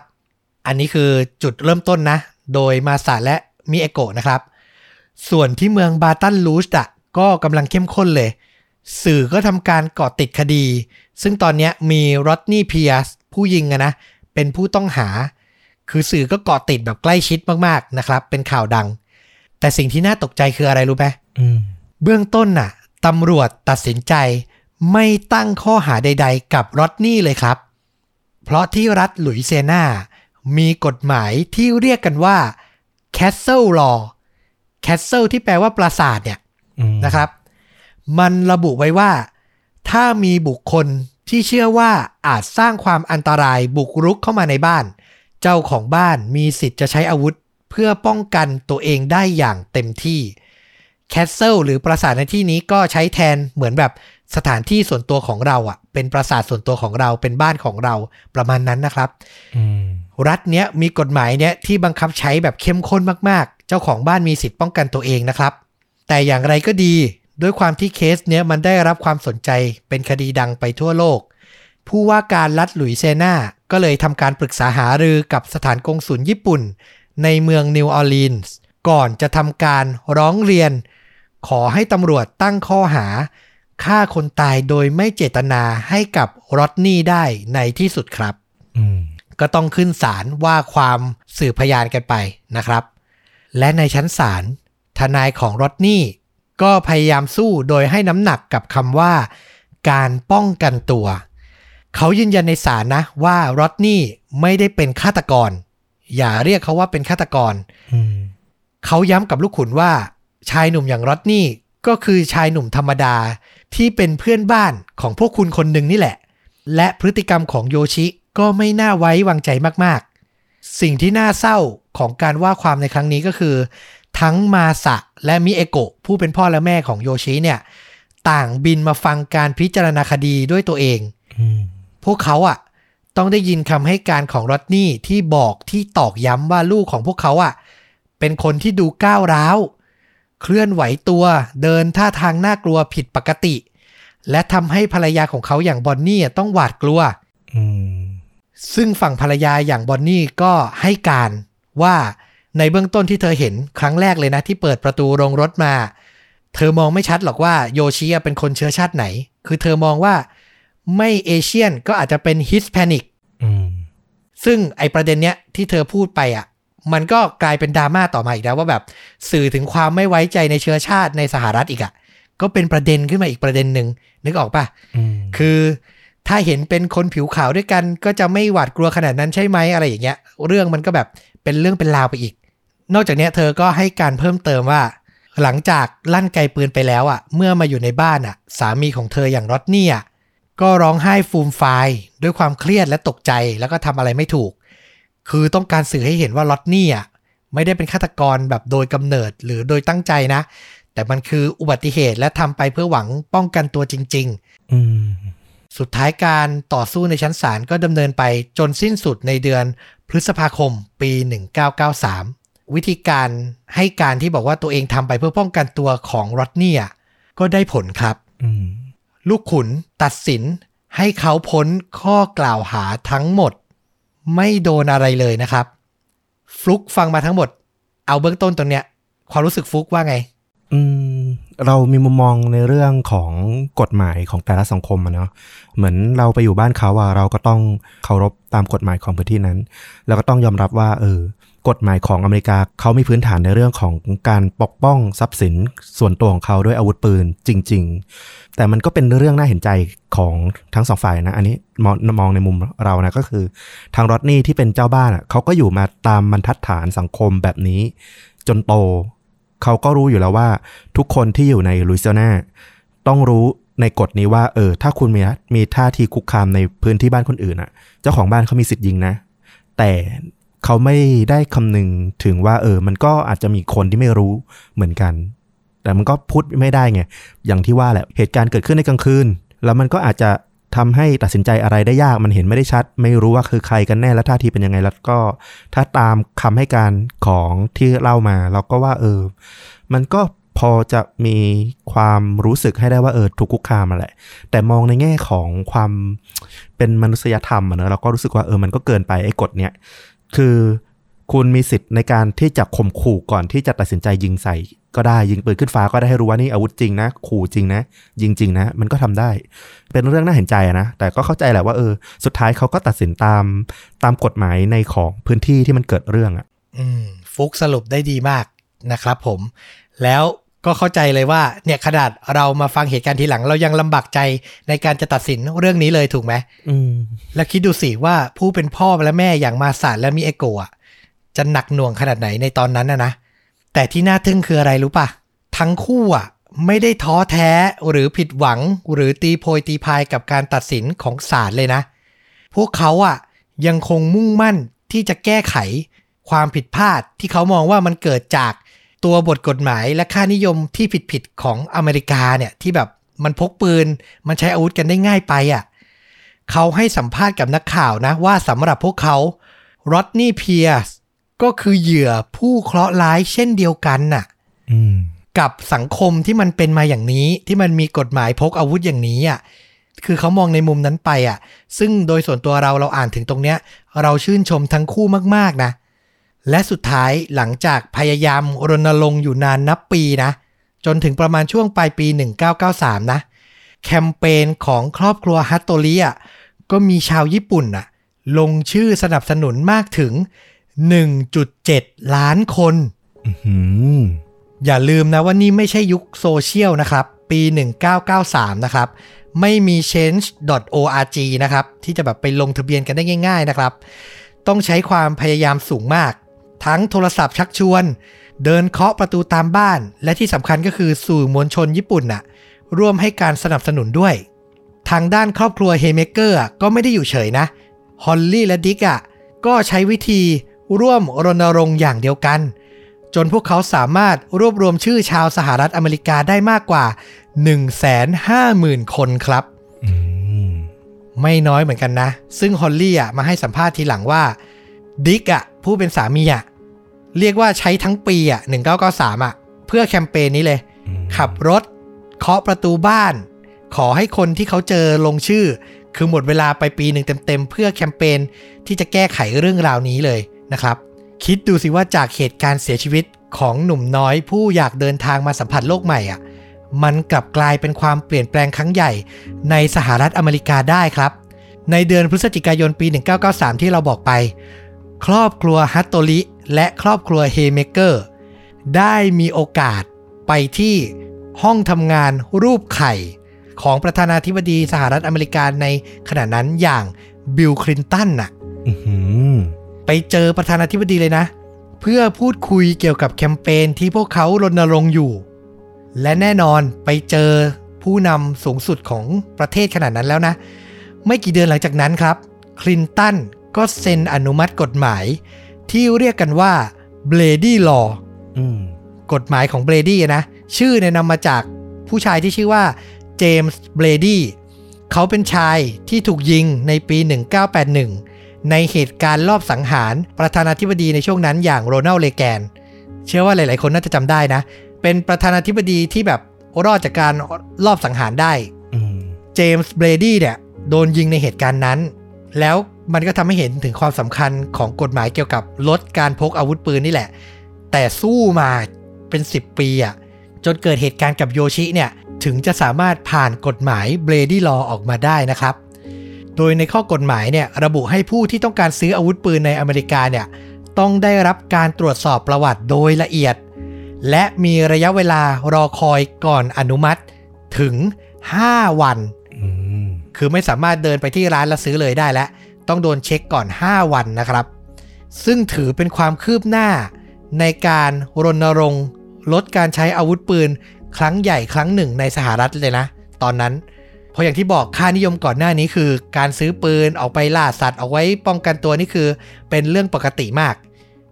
อันนี้คือจุดเริ่มต้นนะ โดยมาซาและมิเอโกะนะครับ ส่วนที่เมืองบาตันลูสอะก็กำลังเข้มข้นเลย สื่อก็ทำการเกาะติดคดี ซึ่งตอนเนี้ยมีรอดนี่เพียสผู้ยิงอะนะ เป็นผู้ต้องหา คือสื่อก็เกาะติดแบบใกล้ชิดมากๆนะครับ เป็นข่าวดัง แต่สิ่งที่น่าตกใจคืออะไรรู้ไหมอืมเบื้องต้นน่ะตำรวจตัดสินใจไม่ตั้งข้อหาใด ๆ กับรอดนี่เลยครับ เพราะที่รัฐหลุยเซียนา มีกฎหมายที่เรียกกันว่า Castle Law Castle ที่แปลว่าปราสาทเนี่ยอืมนะครับ มันระบุไว้ว่า ถ้ามีบุคคลที่เชื่อว่าอาจสร้างความอันตรายบุกรุกเข้ามาในบ้าน เจ้าของบ้านมีสิทธิ์จะใช้อาวุธ เพื่อป้องกันตัวเองได้อย่างเต็มที่castle หรือปราสาทในที่นี้ก็ใช้แทนเหมือนแบบสถานที่ส่วนตัวของเราอะ่ะ เป็นปราสาทส่วนตัวของเราเป็นบ้านของเราประมาณนั้นนะครับอืมรัฐเนี้ยมีกฎหมายเนี้ยที่บังคับใช้แบบเข้มข้นมากๆ เจ้าของบ้านมีสิทธิ์ป้องกันตัวเองนะครับ แต่อย่างไรก็ดีด้วยความที่เคสเนี้ยมันได้รับความสนใจเป็นคดีดังไปทั่วโลก ผู้ว่าการรัฐหลุยเซียนา ก็เลยทำการปรึกษาหารือกับสถานกงสุลญี่ปุ่น ในเมืองนิวออร์ลีนส์ก่อนจะทำการร้องเรียน ขอให้ตำรวจตั้งข้อหาฆ่าคนตายโดยไม่เจตนาให้กับรอดนี่ได้ในที่สุดครับก็ต้องขึ้นศาลว่าความสืบพยานกันไปนะครับ และในชั้นศาลทนายของรอดนี่ก็พยายามสู้โดยให้น้ำหนักกับคำว่า การป้องกันตัว เขายืนยันในศาลนะ ว่ารอดนี่ไม่ได้เป็นฆาตกร อย่าเรียกเขาว่าเป็นฆาตกรอืมเขาย้ำกับลูกขุนว่า ชายหนุ่มอย่างรอดนี่ก็คือชายหนุ่มธรรมดาที่เป็นเพื่อนบ้านของพวกคุณคนหนึ่งนี่แหละ และพฤติกรรมของโยชิก็ไม่น่าไว้วางใจมากๆ สิ่งที่น่าเศร้าของการว่าความในครั้งนี้ก็คือ ทั้งมาสะและมิเอโกะผู้เป็นพ่อและแม่ของโยชิเนี่ย ต่างบินมาฟังการพิจารณาคดีด้วยตัวเองอืม พวกเขาอะ ต้องได้ยินคำให้การของรอดนี่ที่บอกที่ตอกย้ำว่าลูกของพวกเขาอะ เป็นคนที่ดูก้าวร้าว เคลื่อนไหวตัวเดินท่าทางน่ากลัวผิดปกติ และทำให้ภรรยาของเขาอย่างบอนนี่อะต้องหวาดกลัวซึ่งฝั่งภรรยาอย่างบอนนี่ก็ให้การว่าในเบื้องต้นที่เธอเห็นครั้งแรกเลยนะ ที่เปิดประตูโรงรถมา เธอมองไม่ชัดหรอกว่าโยชิอะเป็นคนเชื้อชาติไหน คือเธอมองว่า ไม่ Asian ก็อาจจะเป็น Hispanic อืมซึ่งไอประเด็นเนี้ยที่เธอพูดไปอะ มันก็กลายเป็นดราม่าต่อมาอีกแล้วว่าแบบสื่อถึงความไม่ไว้ใจในเชื้อชาติในสหรัฐอีกอะ ก็เป็นประเด็นขึ้นมาอีกประเด็นหนึ่งนึกออกปะอืมคือถ้าเห็นเป็นคนผิวขาวด้วยกัน ก็จะไม่หวาดกลัวขนาดนั้นใช่ไหมอะไรอย่างเงี้ย เรื่องมันก็แบบเป็นเรื่องเป็นราวไปอีก นอกจากเนี้ยเธอก็ให้การเพิ่มเติมว่า หลังจากลั่นไกปืนไปแล้วอะ เมื่อมาอยู่ในบ้านอะ สามีของเธออย่างรอดนี่อะ ก็ร้องไห้ฟูมฟายด้วยความเครียดและตกใจแล้วก็ทำอะไรไม่ถูก คือต้องการสื่อให้เห็นว่าลอตนี่อะไม่ได้เป็นฆาตกรแบบโดยกำเนิดหรือโดยตั้งใจนะ แต่มันคืออุบัติเหตุและทำไปเพื่อหวังป้องกันตัวจริงๆอืมสุดท้ายการต่อสู้ในชั้นศาลก็ดำเนินไปจนสิ้นสุดในเดือนพฤษภาคมปี 1993 วิธีการให้การที่บอกว่าตัวเองทำไปเพื่อป้องกันตัวของรอดเนียก็ได้ผลครับอืม ลูกขุนตัดสินให้เขาพ้นข้อกล่าวหาทั้งหมด ไม่โดนอะไรเลยนะครับ ฟลุกฟังมาทั้งหมด เอาเบื้องต้นตรงเนี้ย ความรู้สึกฟลุกว่าไง อืม เรามีมุมมองในเรื่องของกฎหมายของแต่ละสังคมอะเนาะเหมือนเราไปอยู่บ้านเขาอะเราก็ต้องเคารพตามกฎหมายของพื้นที่นั้น แล้วก็ต้องยอมรับว่า เออ กฎหมายของอเมริกาเขามีพื้นฐานในเรื่องของการปกป้องทรัพย์สินส่วนตัวของเขาด้วยอาวุธปืนจริง ๆ แต่มันก็เป็นเรื่องน่าเห็นใจของทั้งสองฝ่ายนะ อันนี้มองมองในมุมเรานะก็คือ ทางรอดนี่ที่เป็นเจ้าบ้านอะเขาก็อยู่มาตามบรรทัดฐานสังคมแบบนี้ จนโต เขาก็รู้อยู่แล้วว่า ทุกคนที่อยู่ในลุยเซียนาต้องรู้ในกฎนี้ว่า เออ ถ้าคุณมีมีท่าทีคุกคามในพื้นที่บ้านคนอื่นอะ เจ้าของบ้านเขามีสิทธิ์ยิงนะ แต่ เขาไม่ได้คำนึงถึงว่า เออ มันก็อาจจะมีคนที่ไม่รู้เหมือนกัน แต่มันก็พูดไม่ได้ไง อย่างที่ว่าแหละ เหตุการณ์เกิดขึ้นในกลางคืน แล้วมันก็อาจจะทำให้ตัดสินใจอะไรได้ยาก มันเห็นไม่ได้ชัด ไม่รู้ว่าคือใครกันแน่ และท่าทีเป็นยังไง แล้วก็ถ้าตามคำให้การของที่เล่ามา เราก็ว่าเออ มันก็พอจะมีความรู้สึกให้ได้ว่าเออถูกคุกคามมาแหละ แต่มองในแง่ของความเป็นมนุษยธรรมอะเนอะเราก็รู้สึกว่าเออมันก็เกินไปไอ้กฎเนี้ย คือคุณมีสิทธิ์ในการที่จะข่มขู่ก่อนที่จะตัดสินใจยิงใส่ ก็ได้ยิงปืนขึ้นฟ้าก็ได้ให้รู้ว่านี่อาวุธจริงนะ ขู่จริงนะ ยิงจริงนะ มันก็ทำได้ เป็นเรื่องน่าเห็นใจนะ แต่ก็เข้าใจแหละว่าเออ สุดท้ายเขาก็ตัดสินตามตามกฎหมายในของพื้นที่ที่มันเกิดเรื่องอะอืม ฟุกสรุปได้ดีมากนะครับผม แล้ว ก็เข้าใจเลยว่าเนี่ยขนาดเรามาฟังเหตุการณ์ทีหลัง เรายังลำบากใจในการจะตัดสินเรื่องนี้เลยถูกไหมอืมแล้วคิดดูสิว่าผู้เป็นพ่อและแม่อย่างมาสาดและมีเอโกะจะหนักหน่วงขนาดไหนในตอนนั้นนะนะ แต่ที่น่าทึ่งคืออะไรรู้ปะทั้งคู่อะไม่ได้ท้อแท้หรือผิดหวังหรือตีโพยตีพายกับการตัดสินของศาลเลยนะ พวกเขาอะยังคงมุ่งมั่นที่จะแก้ไขความผิดพลาดที่เขามองว่ามันเกิดจาก ตัวบทกฎหมายและค่านิยมที่ผิดๆของอเมริกาเนี่ยที่แบบมันพกปืน มันใช้อาวุธกันได้ง่ายไปอะเขาให้สัมภาษณ์กับนักข่าวนะว่าสำหรับพวกเขารอดนี่เพียสก็คือเหยื่อผู้เคราะห์ร้ายเช่นเดียวกันน่ะอืมกับสังคมที่มันเป็นมาอย่างนี้ที่มันมีกฎหมายพกอาวุธอย่างนี้อะคือเขามองในมุมนั้นไปอะ ซึ่งโดยส่วนตัวเราเราอ่านถึงตรงเนี้ย เราชื่นชมทั้งคู่มากๆนะ และสุดท้ายหลังจากพยายามรณรงค์อยู่นานนับปีนะ จนถึงประมาณช่วงปลายปี 1993 นะ แคมเปญของครอบครัวฮัตโตริอะก็มีชาวญี่ปุ่นอะ ลงชื่อสนับสนุนมากถึง 1.7 ล้านคนอืมอย่าลืมนะว่านี่ไม่ใช่ยุคโซเชียลนะครับ ปี 1993 นะครับ ไม่มี change.org นะครับ ที่จะแบบไปลงทะเบียนกันได้ง่าย ๆ นะครับ ต้องใช้ความพยายามสูงมาก ทั้งโทรศัพท์ชักชวน เดินเคาะประตูตามบ้าน และที่สำคัญก็คือสื่อมวลชนญี่ปุ่นน่ะ ร่วมให้การสนับสนุนด้วย ทางด้านครอบครัวเฮเมเกอร์ก็ไม่ได้อยู่เฉยนะ ฮอลลี่และดิกอะก็ใช้วิธีร่วมรณรงค์อย่างเดียวกัน จนพวกเขาสามารถรวบรวมชื่อชาวสหรัฐอเมริกาได้มากกว่า 150,000 คนครับอืมไม่น้อยเหมือนกันนะ ซึ่งฮอลลี่อะมาให้สัมภาษณ์ทีหลังว่า ดิกอะผู้เป็นสามีอะ เรียกว่าใช้ทั้งปีอะ1993อะ เพื่อแคมเปญนี้เลย ขับรถเคาะประตูบ้าน ขอให้คนที่เขาเจอลงชื่อ คือหมดเวลาไปปีหนึ่งเต็มๆ เพื่อแคมเปญที่จะแก้ไขเรื่องราวนี้เลยนะครับ คิดดูสิว่าจากเหตุการณ์เสียชีวิตของหนุ่มน้อยผู้อยากเดินทางมาสัมผัสโลกใหม่อะมันกลับกลายเป็นความเปลี่ยนแปลงครั้งใหญ่ ในสหรัฐอเมริกาได้ครับ ในเดือนพฤศจิกายนปี 1993 ที่เราบอกไป ครอบครัวฮัตโตริ และครอบครัวเฮเมเกอร์ได้มีโอกาสไปที่ห้องทำงานรูปไข่ของประธานาธิบดีสหรัฐอเมริกาในขณะนั้นอย่างบิลคลินตันน่ะอื้อหือไปเจอประธานาธิบดีเลยนะ เพื่อพูดคุยเกี่ยวกับแคมเปญที่พวกเขารณรงค์อยู่ และแน่นอนไปเจอผู้นำสูงสุดของประเทศขนาดนั้นแล้วนะ ไม่กี่เดือนหลังจากนั้นครับ คลินตันก็เซ็นอนุมัติกฎหมาย ที่เรียกกันว่า Brady Law อืมกฎหมายของเบรดี้นะ ชื่อเนี่ยนำมาจากผู้ชายที่ชื่อว่าเจมส์เบรดี้เขาเป็นชายที่ถูกยิงในปี 1981 ในเหตุการณ์ลอบสังหารประธานาธิบดีในช่วงนั้นอย่างโรนัลด์เรแกน เชื่อว่าหลาย ๆ คนน่าจะจำได้นะ เป็นประธานาธิบดีที่แบบรอดจากการลอบสังหารได้อืมเจมส์เบรดี้เนี่ยโดนยิงในเหตุการณ์นั้น แล้ว มันก็ทำให้เห็นถึงความสำคัญของกฎหมายเกี่ยวกับลดการพกอาวุธปืนนี่แหละ แต่สู้มาเป็น 10 ปีอะ่ะจนเกิดเหตุการณ์กับโยชิเนี่ย ถึงจะสามารถผ่านกฎหมายเบรดี้ลอออกมาได้นะครับ โดยในข้อกฎหมายเนี่ยระบุให้ผู้ที่ต้องการซื้ออาวุธปืนในอเมริกาเนี่ยต้องได้รับการตรวจสอบประวัติโดยละเอียด และมีระยะเวลารอคอยก่อนอนุมัติถึง 5 วันอืมคือไม่สามารถเดินไปที่ร้านแล้วซื้อเลยได้แล้ว ต้องโดนเช็คก่อน 5 วันนะครับ ซึ่งถือเป็นความคืบหน้าในการรณรงค์ลดการใช้อาวุธปืนครั้งใหญ่ครั้งหนึ่งในสหรัฐเลยนะ ตอนนั้น เพราะอย่างที่บอกค่านิยมก่อนหน้านี้คือ การซื้อปืนออกไปล่าสัตว์เอาไว้ป้องกันตัวนี่คือ เป็นเรื่องปกติมาก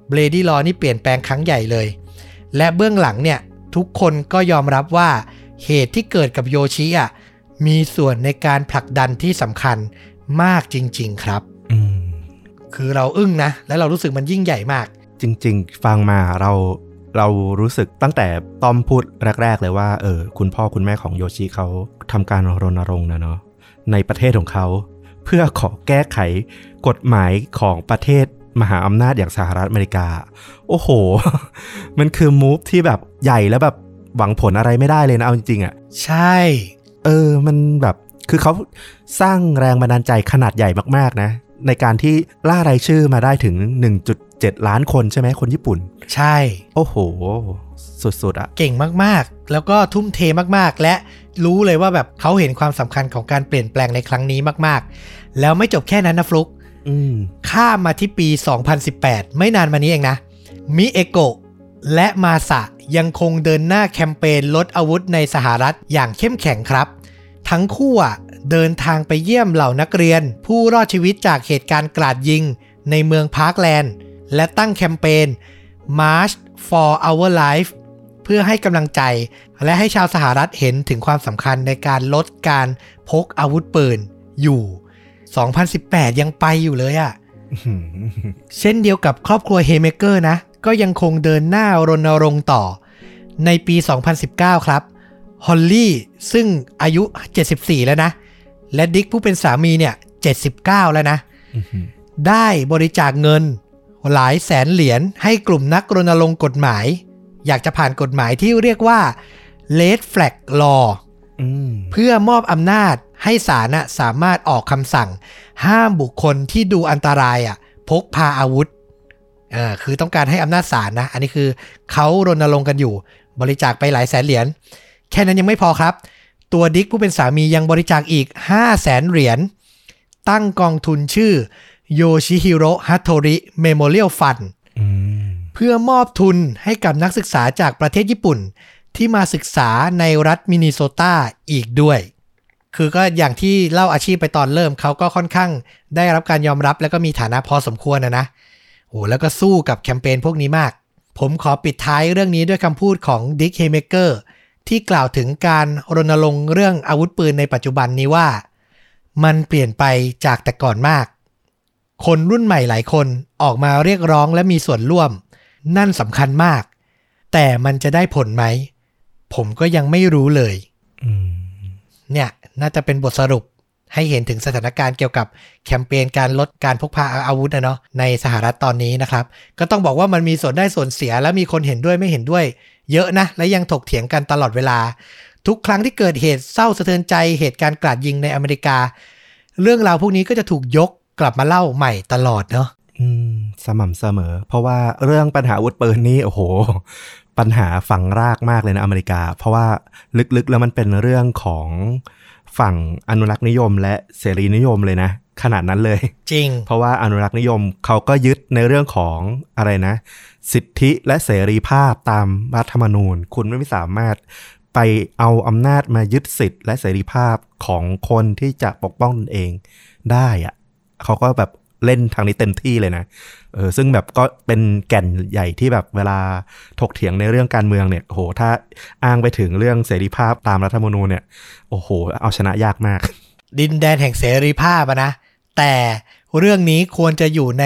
Brady Law นี่เปลี่ยนแปลงครั้งใหญ่เลย และเบื้องหลังเนี่ยทุกคนก็ยอมรับว่าเหตุที่เกิดกับโยชิอะมีส่วนในการผลักดันที่สำคัญ มากจริง ๆ ครับอืมคือเราอึ้งนะ และเรารู้สึกมันยิ่งใหญ่มาก จริง ๆ ฟังมาเราเรารู้สึกตั้งแต่ต้อมพูดแรก ๆ เลยว่าเออคุณพ่อคุณแม่ของโยชิเขาทำการรณรงค์นะเนาะในประเทศของเขาเพื่อขอแก้ไขกฎหมายของประเทศมหาอำนาจอย่างสหรัฐอเมริกา โอ้โห มันคือมูฟที่แบบใหญ่แล้วแบบหวังผลอะไรไม่ได้เลยนะเอาจริงๆอะ่ะ ใช่ เออ มันแบบ คือเขาสร้างแรงบันดาลใจขนาดใหญ่มากๆนะ ในการที่ล่ารายชื่อมาได้ถึง 1.7 ล้านคนใช่ไหมคนญี่ปุ่น ใช่ โอ้โห สุดๆอะเก่งมากๆ แล้วก็ทุ่มเทมากๆ และรู้เลยว่าแบบเขาเห็นความสำคัญของการเปลี่ยนแปลงในครั้งนี้มากๆ แล้วไม่จบแค่นั้นนะฟลุกอืมข้ามมาที่ปี 2018 ไม่นานมานี้เองนะ มิเอโกะและมาสะยังคงเดินหน้าแคมเปญลดอาวุธในสหรัฐอย่างเข้มแข็งครับ ทั้งคู่อะเดินทางไปเยี่ยมเหล่านักเรียน ผู้รอดชีวิตจากเหตุการณ์กราดยิงในเมืองพาร์คแลนด์ และตั้งแคมเปญ March for Our Life เพื่อให้กำลังใจ และให้ชาวสหรัฐเห็นถึงความสำคัญในการลดการพกอาวุธปืนอยู่ 2018 ยังไปอยู่เลยอะเช่นเดียวกับครอบครัวเฮเมเกอร์นะ ก็ยังคงเดินหน้ารณรงค์ต่อ ในปี 2019 ครับ ฮอลลี่ซึ่งอายุ 74 แล้วนะ และดิกผู้เป็นสามีเนี่ย 79 แล้วนะ ได้บริจาคเงินหลายแสนเหรียญให้กลุ่มนักรณรงค์กฎหมาย อยากจะผ่านกฎหมายที่เรียกว่า Red Flag Law อืมเพื่อมอบอำนาจให้ศาลน่ะสามารถออกคำสั่ง ห้ามบุคคลที่ดูอันตรายอะพกพาอาวุธเออคือต้องการให้อำนาจศาลนะ อันนี้คือเขารณรงค์กันอยู่ บริจาคไปหลายแสนเหรียญ แค่นั้นยังไม่พอครับ ตัวดิกผู้เป็นสามียังบริจาคอีก 5 0 0แสนเหรียญ ตั้งกองทุนชื่อโยชิฮิโร่ฮัตโตริ Memorial Fund อืมเพื่อมอบทุนให้กับนักศึกษาจากประเทศญี่ปุ่น ที่มาศึกษาในรัฐมินนิโซตาอีกด้วย คือก็อย่างที่เล่าอาชีพไปตอนเริ่มเขาก็ค่อนข้างได้รับการยอมรับแล้วก็มีฐานะพอสมควรนะนะโอ้แล้วก็สู้กับแคมเปญพวกนี้มาก ผมขอปิดท้ายเรื่องนี้ด้วยคำพูดของดิกเฮเมเกอร์ ที่กล่าวถึงการรณรงค์เรื่องอาวุธปืนในปัจจุบันนี้ว่า มันเปลี่ยนไปจากแต่ก่อนมาก คนรุ่นใหม่หลายคนออกมาเรียกร้องและมีส่วนร่วม นั่นสำคัญมาก แต่มันจะได้ผลไหม ผมก็ยังไม่รู้เลยอืมเนี่ย น่าจะเป็นบทสรุปให้เห็นถึงสถานการณ์เกี่ยวกับแคมเปญการลดการพกพาอาวุธนะเนาะในสหรัฐตอนนี้นะครับ ก็ต้องบอกว่ามันมีส่วนได้ส่วนเสียและมีคนเห็นด้วยไม่เห็นด้วย เยอะนะ และยังถกเถียงกันตลอดเวลา ทุกครั้งที่เกิดเหตุเศร้าสะเทือนใจเหตุการณ์กราดยิงในอเมริกา เรื่องราวพวกนี้ก็จะถูกยกกลับมาเล่าใหม่ตลอดเนาะอืมสม่ำเสมอ เพราะว่าเรื่องปัญหาอาวุธปืนนี้โอ้โหปปัญหาฝังรากมากเลยนะอเมริกา เพราะว่าลึกๆแล้วมันเป็นเรื่องของฝั่งอนุรักษ์นิยมและเสรีนิยมเลยนะ ขนาดนั้นเลย จริง เพราะว่าอนุรักษ์นิยมเขาก็ยึดในเรื่องของอะไรนะ สิทธิและเสรีภาพตามรัฐธรรมนูญ คุณไม่สามารถไปเอาอำนาจมายึดสิทธิและเสรีภาพของคนที่จะปกป้องตนเองได้อะเขาก็แบบเล่นทางนี้เต็มที่เลยนะ เออ ซึ่งแบบก็เป็นแก่นใหญ่ที่แบบเวลาถกเถียงในเรื่องการเมืองเนี่ย โห ถ้าอ้างไปถึงเรื่องเสรีภาพตามรัฐธรรมนูญเนี่ย โอ้โห เอาชนะยากมาก ดินแดนแห่งเสรีภาพอะนะ แต่เรื่องนี้ควรจะอยู่ใน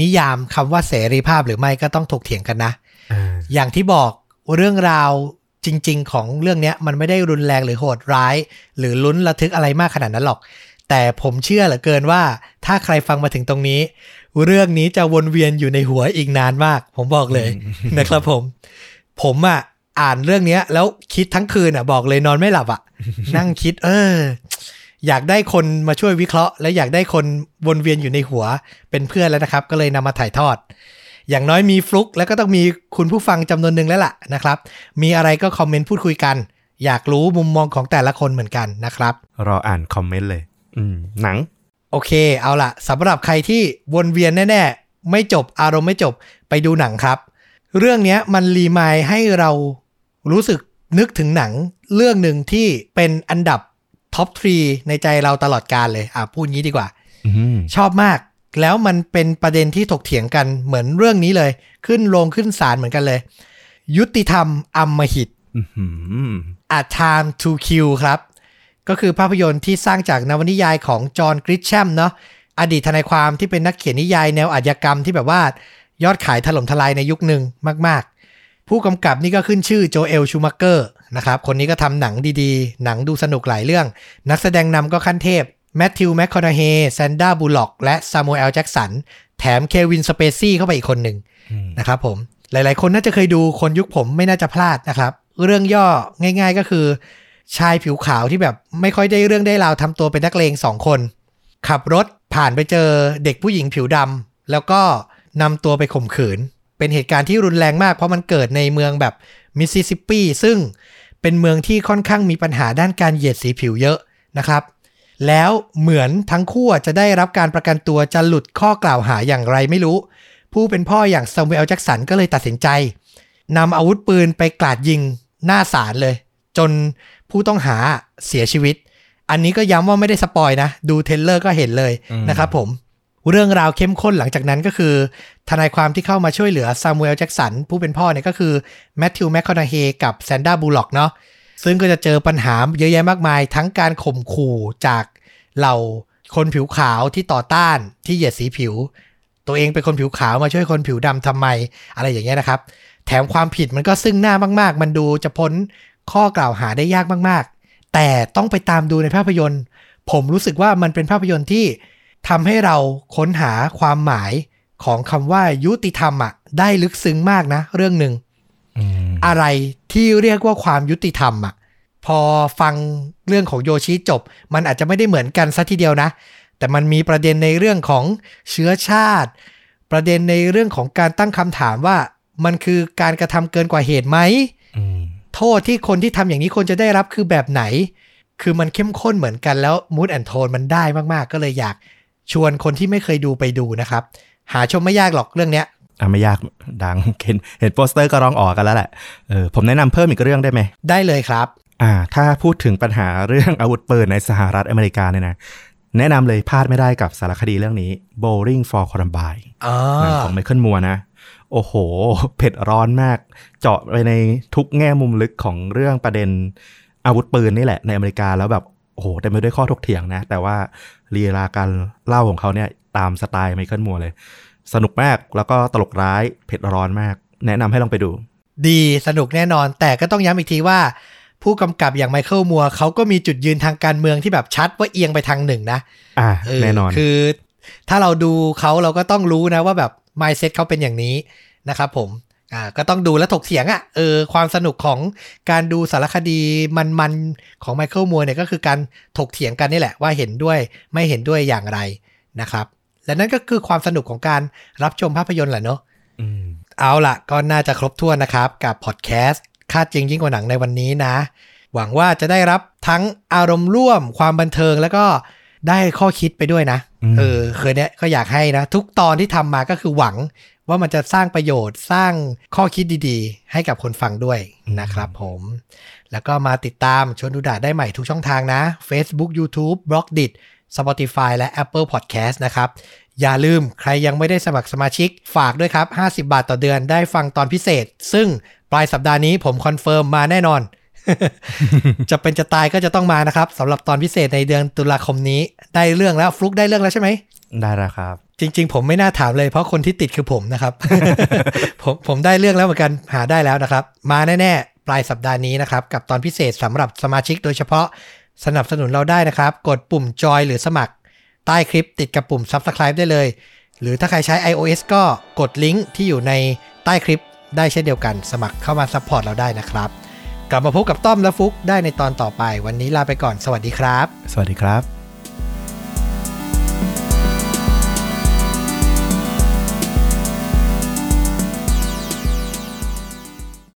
นิยามคำว่าเสรีภาพหรือไม่ก็ต้องถกเถียงกันนะอย่างที่บอกเรื่องราวจริง ๆ ของเรื่องเนี้ยมันไม่ได้รุนแรงหรือโหดร้าย หรือลุ้นระทึกอะไรมากขนาดนั้นหรอก แต่ผมเชื่อเหลือเกินว่า ถ้าใครฟังมาถึงตรงนี้ เรื่องนี้จะวนเวียนอยู่ในหัวอีกนานมาก ผมบอกเลยนะครับผม ผมอะอ่านเรื่องเนี้ยแล้วคิดทั้งคืนอะ บอกเลยนอนไม่หลับอะ นั่งคิด เออ อยากได้คนมาช่วยวิเคราะห์ และอยากได้คนวนเวียนอยู่ในหัวเป็นเพื่อนแล้วนะครับ ก็เลยนำมาถ่ายทอด อย่างน้อยมีฟลุกแล้วก็ต้องมีคุณผู้ฟังจำนวนหนึ่งแล้วล่ะนะครับ มีอะไรก็คอมเมนต์พูดคุยกัน อยากรู้มุมมองของแต่ละคนเหมือนกันนะครับ รออ่านคอมเมนต์เลย อืมหนัง โอเค เอาล่ะสำหรับใครที่วนเวียนแน่ๆไม่จบอารมณ์ไม่จบไปดูหนังครับ เรื่องเนี้ยมันรีมายให้เรารู้สึกนึกถึงหนังเรื่องหนึ่งที่เป็นอันดับ Top 3ในใจเราตลอดกาลเลยอะพูดงี้ดีกว่าอืมชอบมาก แล้วมันเป็นประเด็นที่ถกเถียงกันเหมือนเรื่องนี้เลย ขึ้นโรงขึ้นศาลเหมือนกันเลย ยุติธรรมอำมหิตอื้อหือ A Time to Kill ครับ ก็คือภาพยนตร์ที่สร้างจากนวนิยายของ John Grisham เนาะอดีตทนายความที่เป็นนักเขียนนิยายแนวอาชญากรรมที่แบบว่ายอดขายถล่มทลายในยุคหนึ่งมากๆ ผู้กำกับนี่ก็ขึ้นชื่อ Joel Schumacherนะครับ คนนี้ก็ทำหนังดีๆ หนังดูสนุกหลายเรื่อง นักแสดงนำก็ขั้นเทพ Matthew McConaughey Sandra Bullock และ Samuel Jackson แถม Kevin Spacey เข้าไปอีกคนหนึ่งอืมนะครับผม หลายๆ คนน่าจะเคยดูคนยุคผมไม่น่าจะพลาดนะครับ เรื่องย่อง่าย ๆ ก็คือ ชายผิวขาวที่แบบไม่ค่อยได้เรื่องได้ราวทำตัวเป็นนักเลงสองคน ขับรถผ่านไปเจอเด็กผู้หญิงผิวดำแล้วก็นำตัวไปข่มขืน เป็นเหตุการณ์ที่รุนแรงมาก เพราะมันเกิดในเมืองแบบมิสซิสซิปปีซึ่งเป็นเมืองที่ค่อนข้างมีปัญหาด้านการเหยียดสีผิวเยอะนะครับ แล้วเหมือนทั้งคู่จะได้รับการประกันตัวจะหลุดข้อกล่าวหาอย่างไรไม่รู้ ผู้เป็นพ่ออย่าง Samuel Jackson ก็เลยตัดสินใจนำอาวุธปืนไปกราดยิงหน้าศาลเลย จนผู้ต้องหาเสียชีวิต อันนี้ก็ย้ำว่าไม่ได้ spoil นะ ดู trailer ก็เห็นเลยอืมนะครับผม เรื่องราวเข้มข้นหลังจากนั้นก็คือ ทนายความที่เข้ามาช่วยเหลือซามูเอลแจ็กสันผู้เป็นพ่อเนี่ยก็คือแมทธิวแมคคอนาเฮกับแซนด้าบูล็อกเนาะซึ่งก็จะเจอปัญหาเยอะแยะมากมาย ทั้งการข่มขู่จากเหล่าคนผิวขาวที่ต่อต้านที่เหยียดสีผิว ตัวเองเป็นคนผิวขาวมาช่วยคนผิวดำทำไมอะไรอย่างเงี้ยนะครับ แถมความผิดมันก็ซึ่งหน้ามากๆ มันดูจะพ้นข้อกล่าวหาได้ยากมากๆ แต่ต้องไปตามดูในภาพยนตร์ ผมรู้สึกว่ามันเป็นภาพยนตร์ที่ ทำให้เราค้นหาความหมายของคำว่ายุติธรรมอะได้ลึกซึ้งมากนะ เรื่องหนึ่งอืมอะไรที่เรียกว่าความยุติธรรมอะพอฟังเรื่องของโยชิจบ มันอาจจะไม่ได้เหมือนกันซะทีเดียวนะ แต่มันมีประเด็นในเรื่องของเชื้อชาติ ประเด็นในเรื่องของการตั้งคำถามว่ามันคือการกระทำเกินกว่าเหตุไหมอืมโทษที่คนที่ทำอย่างนี้ควรจะได้รับคือแบบไหน คือมันเข้มข้นเหมือนกันแล้วมูดแอนโทนมันได้มากๆ ก็เลยอยาก ชวนคนที่ไม่เคยดูไปดูนะครับ หาชมไม่ยากหรอกเรื่องเนี้ยอะไม่ยากดังเห็นเห็นโปสเตอร์ก็ร้องออกกันแล้วแหละเออผมแนะนำเพิ่มอีกเรื่องได้ไหม ได้เลยครับ อ่า ถ้าพูดถึงปัญหาเรื่องอาวุธปืนในสหรัฐอเมริกาเนี่ยนะแนะนำเลยพลาดไม่ได้กับสารคดีเรื่องนี้ Bowling for Columbine อ่าหนังของไมเคิลมัวนะ โอ้โห เผ็ดร้อนมาก เจาะไปในทุกแง่มุมลึกของเรื่องประเด็นอาวุธปืนนี่แหละในอเมริกาแล้วแบบ โอ้โหเต็มไปด้วยข้อถกเถียงนะ แต่ว่าลีลาการเล่าของเขาเนี่ยตามสไตล์ไมเคิลมัวเลย สนุกมากแล้วก็ตลกร้ายเผ็ดร้อนมาก แนะนำให้ลองไปดู ดีสนุกแน่นอน แต่ก็ต้องย้ำอีกทีว่า ผู้กำกับอย่างไมเคิลมัวเขาก็มีจุดยืนทางการเมืองที่แบบชัดว่าเอียงไปทางหนึ่งนะอ่าเออแน่นอนคือ ถ้าเราดูเขาเราก็ต้องรู้นะว่าแบบ mindset เขาเป็นอย่างนี้นะครับผม อ่าก็ต้องดูและถกเถียงอะ่ะเออความสนุกของการดูสารคดีมันๆของไมเคิลมัวเนี่ยก็คือการถกเถียงกันนี่แหละว่าเห็นด้วยไม่เห็นด้วยอย่างไรนะครับ และนั่นก็คือความสนุกของการรับชมภาพยนตร์แหละเนาะอืมเอาล่ะก็น่าจะครบถ้วนนะครับ กับพอดแคสต์ค่าจริงยิ่งกว่าหนังในวันนี้นะ หวังว่าจะได้รับทั้งอารมณ์ร่วมความบันเทิงแล้วก็ ได้ข้อคิดไปด้วยนะอืมเออเคยเนี้ยก็อยากให้นะ ทุกตอนที่ทำมาก็คือหวังว่ามันจะสร้างประโยชน์สร้างข้อคิดดีๆ ให้กับคนฟังด้วยนะครับผม แล้วก็มาติดตามชวนดูดาได้ใหม่ทุกช่องทางนะ Facebook YouTube b l o g d i t Spotify และ Apple Podcast นะครับ อย่าลืมใครยังไม่ได้สมัครสมาชิกฝากด้วยครับ 50 บาทต่อเดือนได้ฟังตอนพิเศษ ซึ่งปลายสัปดาห์นี้ผม confirm มาแน่นอน จะเป็นจะตายก็จะต้องมานะครับสำหรับตอนพิเศษในเดือนตุลาคมนี้ ได้เรื่องแล้วฟุกได้เรื่องแล้วใช่ไหมได้แล้วครับ จริง ๆ ผมไม่น่าถามเลยเพราะคนที่ติดคือผมนะครับ ผมผมได้เรื่องแล้วเหมือนกันหาได้แล้วนะครับ มาแน่ๆ ปลายสัปดาห์นี้นะครับ กับตอนพิเศษสำหรับสมาชิกโดยเฉพาะสนับสนุนเราได้นะครับ กดปุ่มจอยหรือสมัคร ใต้คลิปติดกับปุ่ม Subscribe ได้เลย หรือถ้าใครใช้ iOS ก็กดลิงก์ที่อยู่ในใต้คลิปได้เช่นเดียวกัน สมัครเข้ามา support เราได้นะครับ กลับมาพบกับต้อมและฟุกได้ในตอนต่อไป วันนี้ลาไปก่อน สวัสดีครับ สวัสดีครับ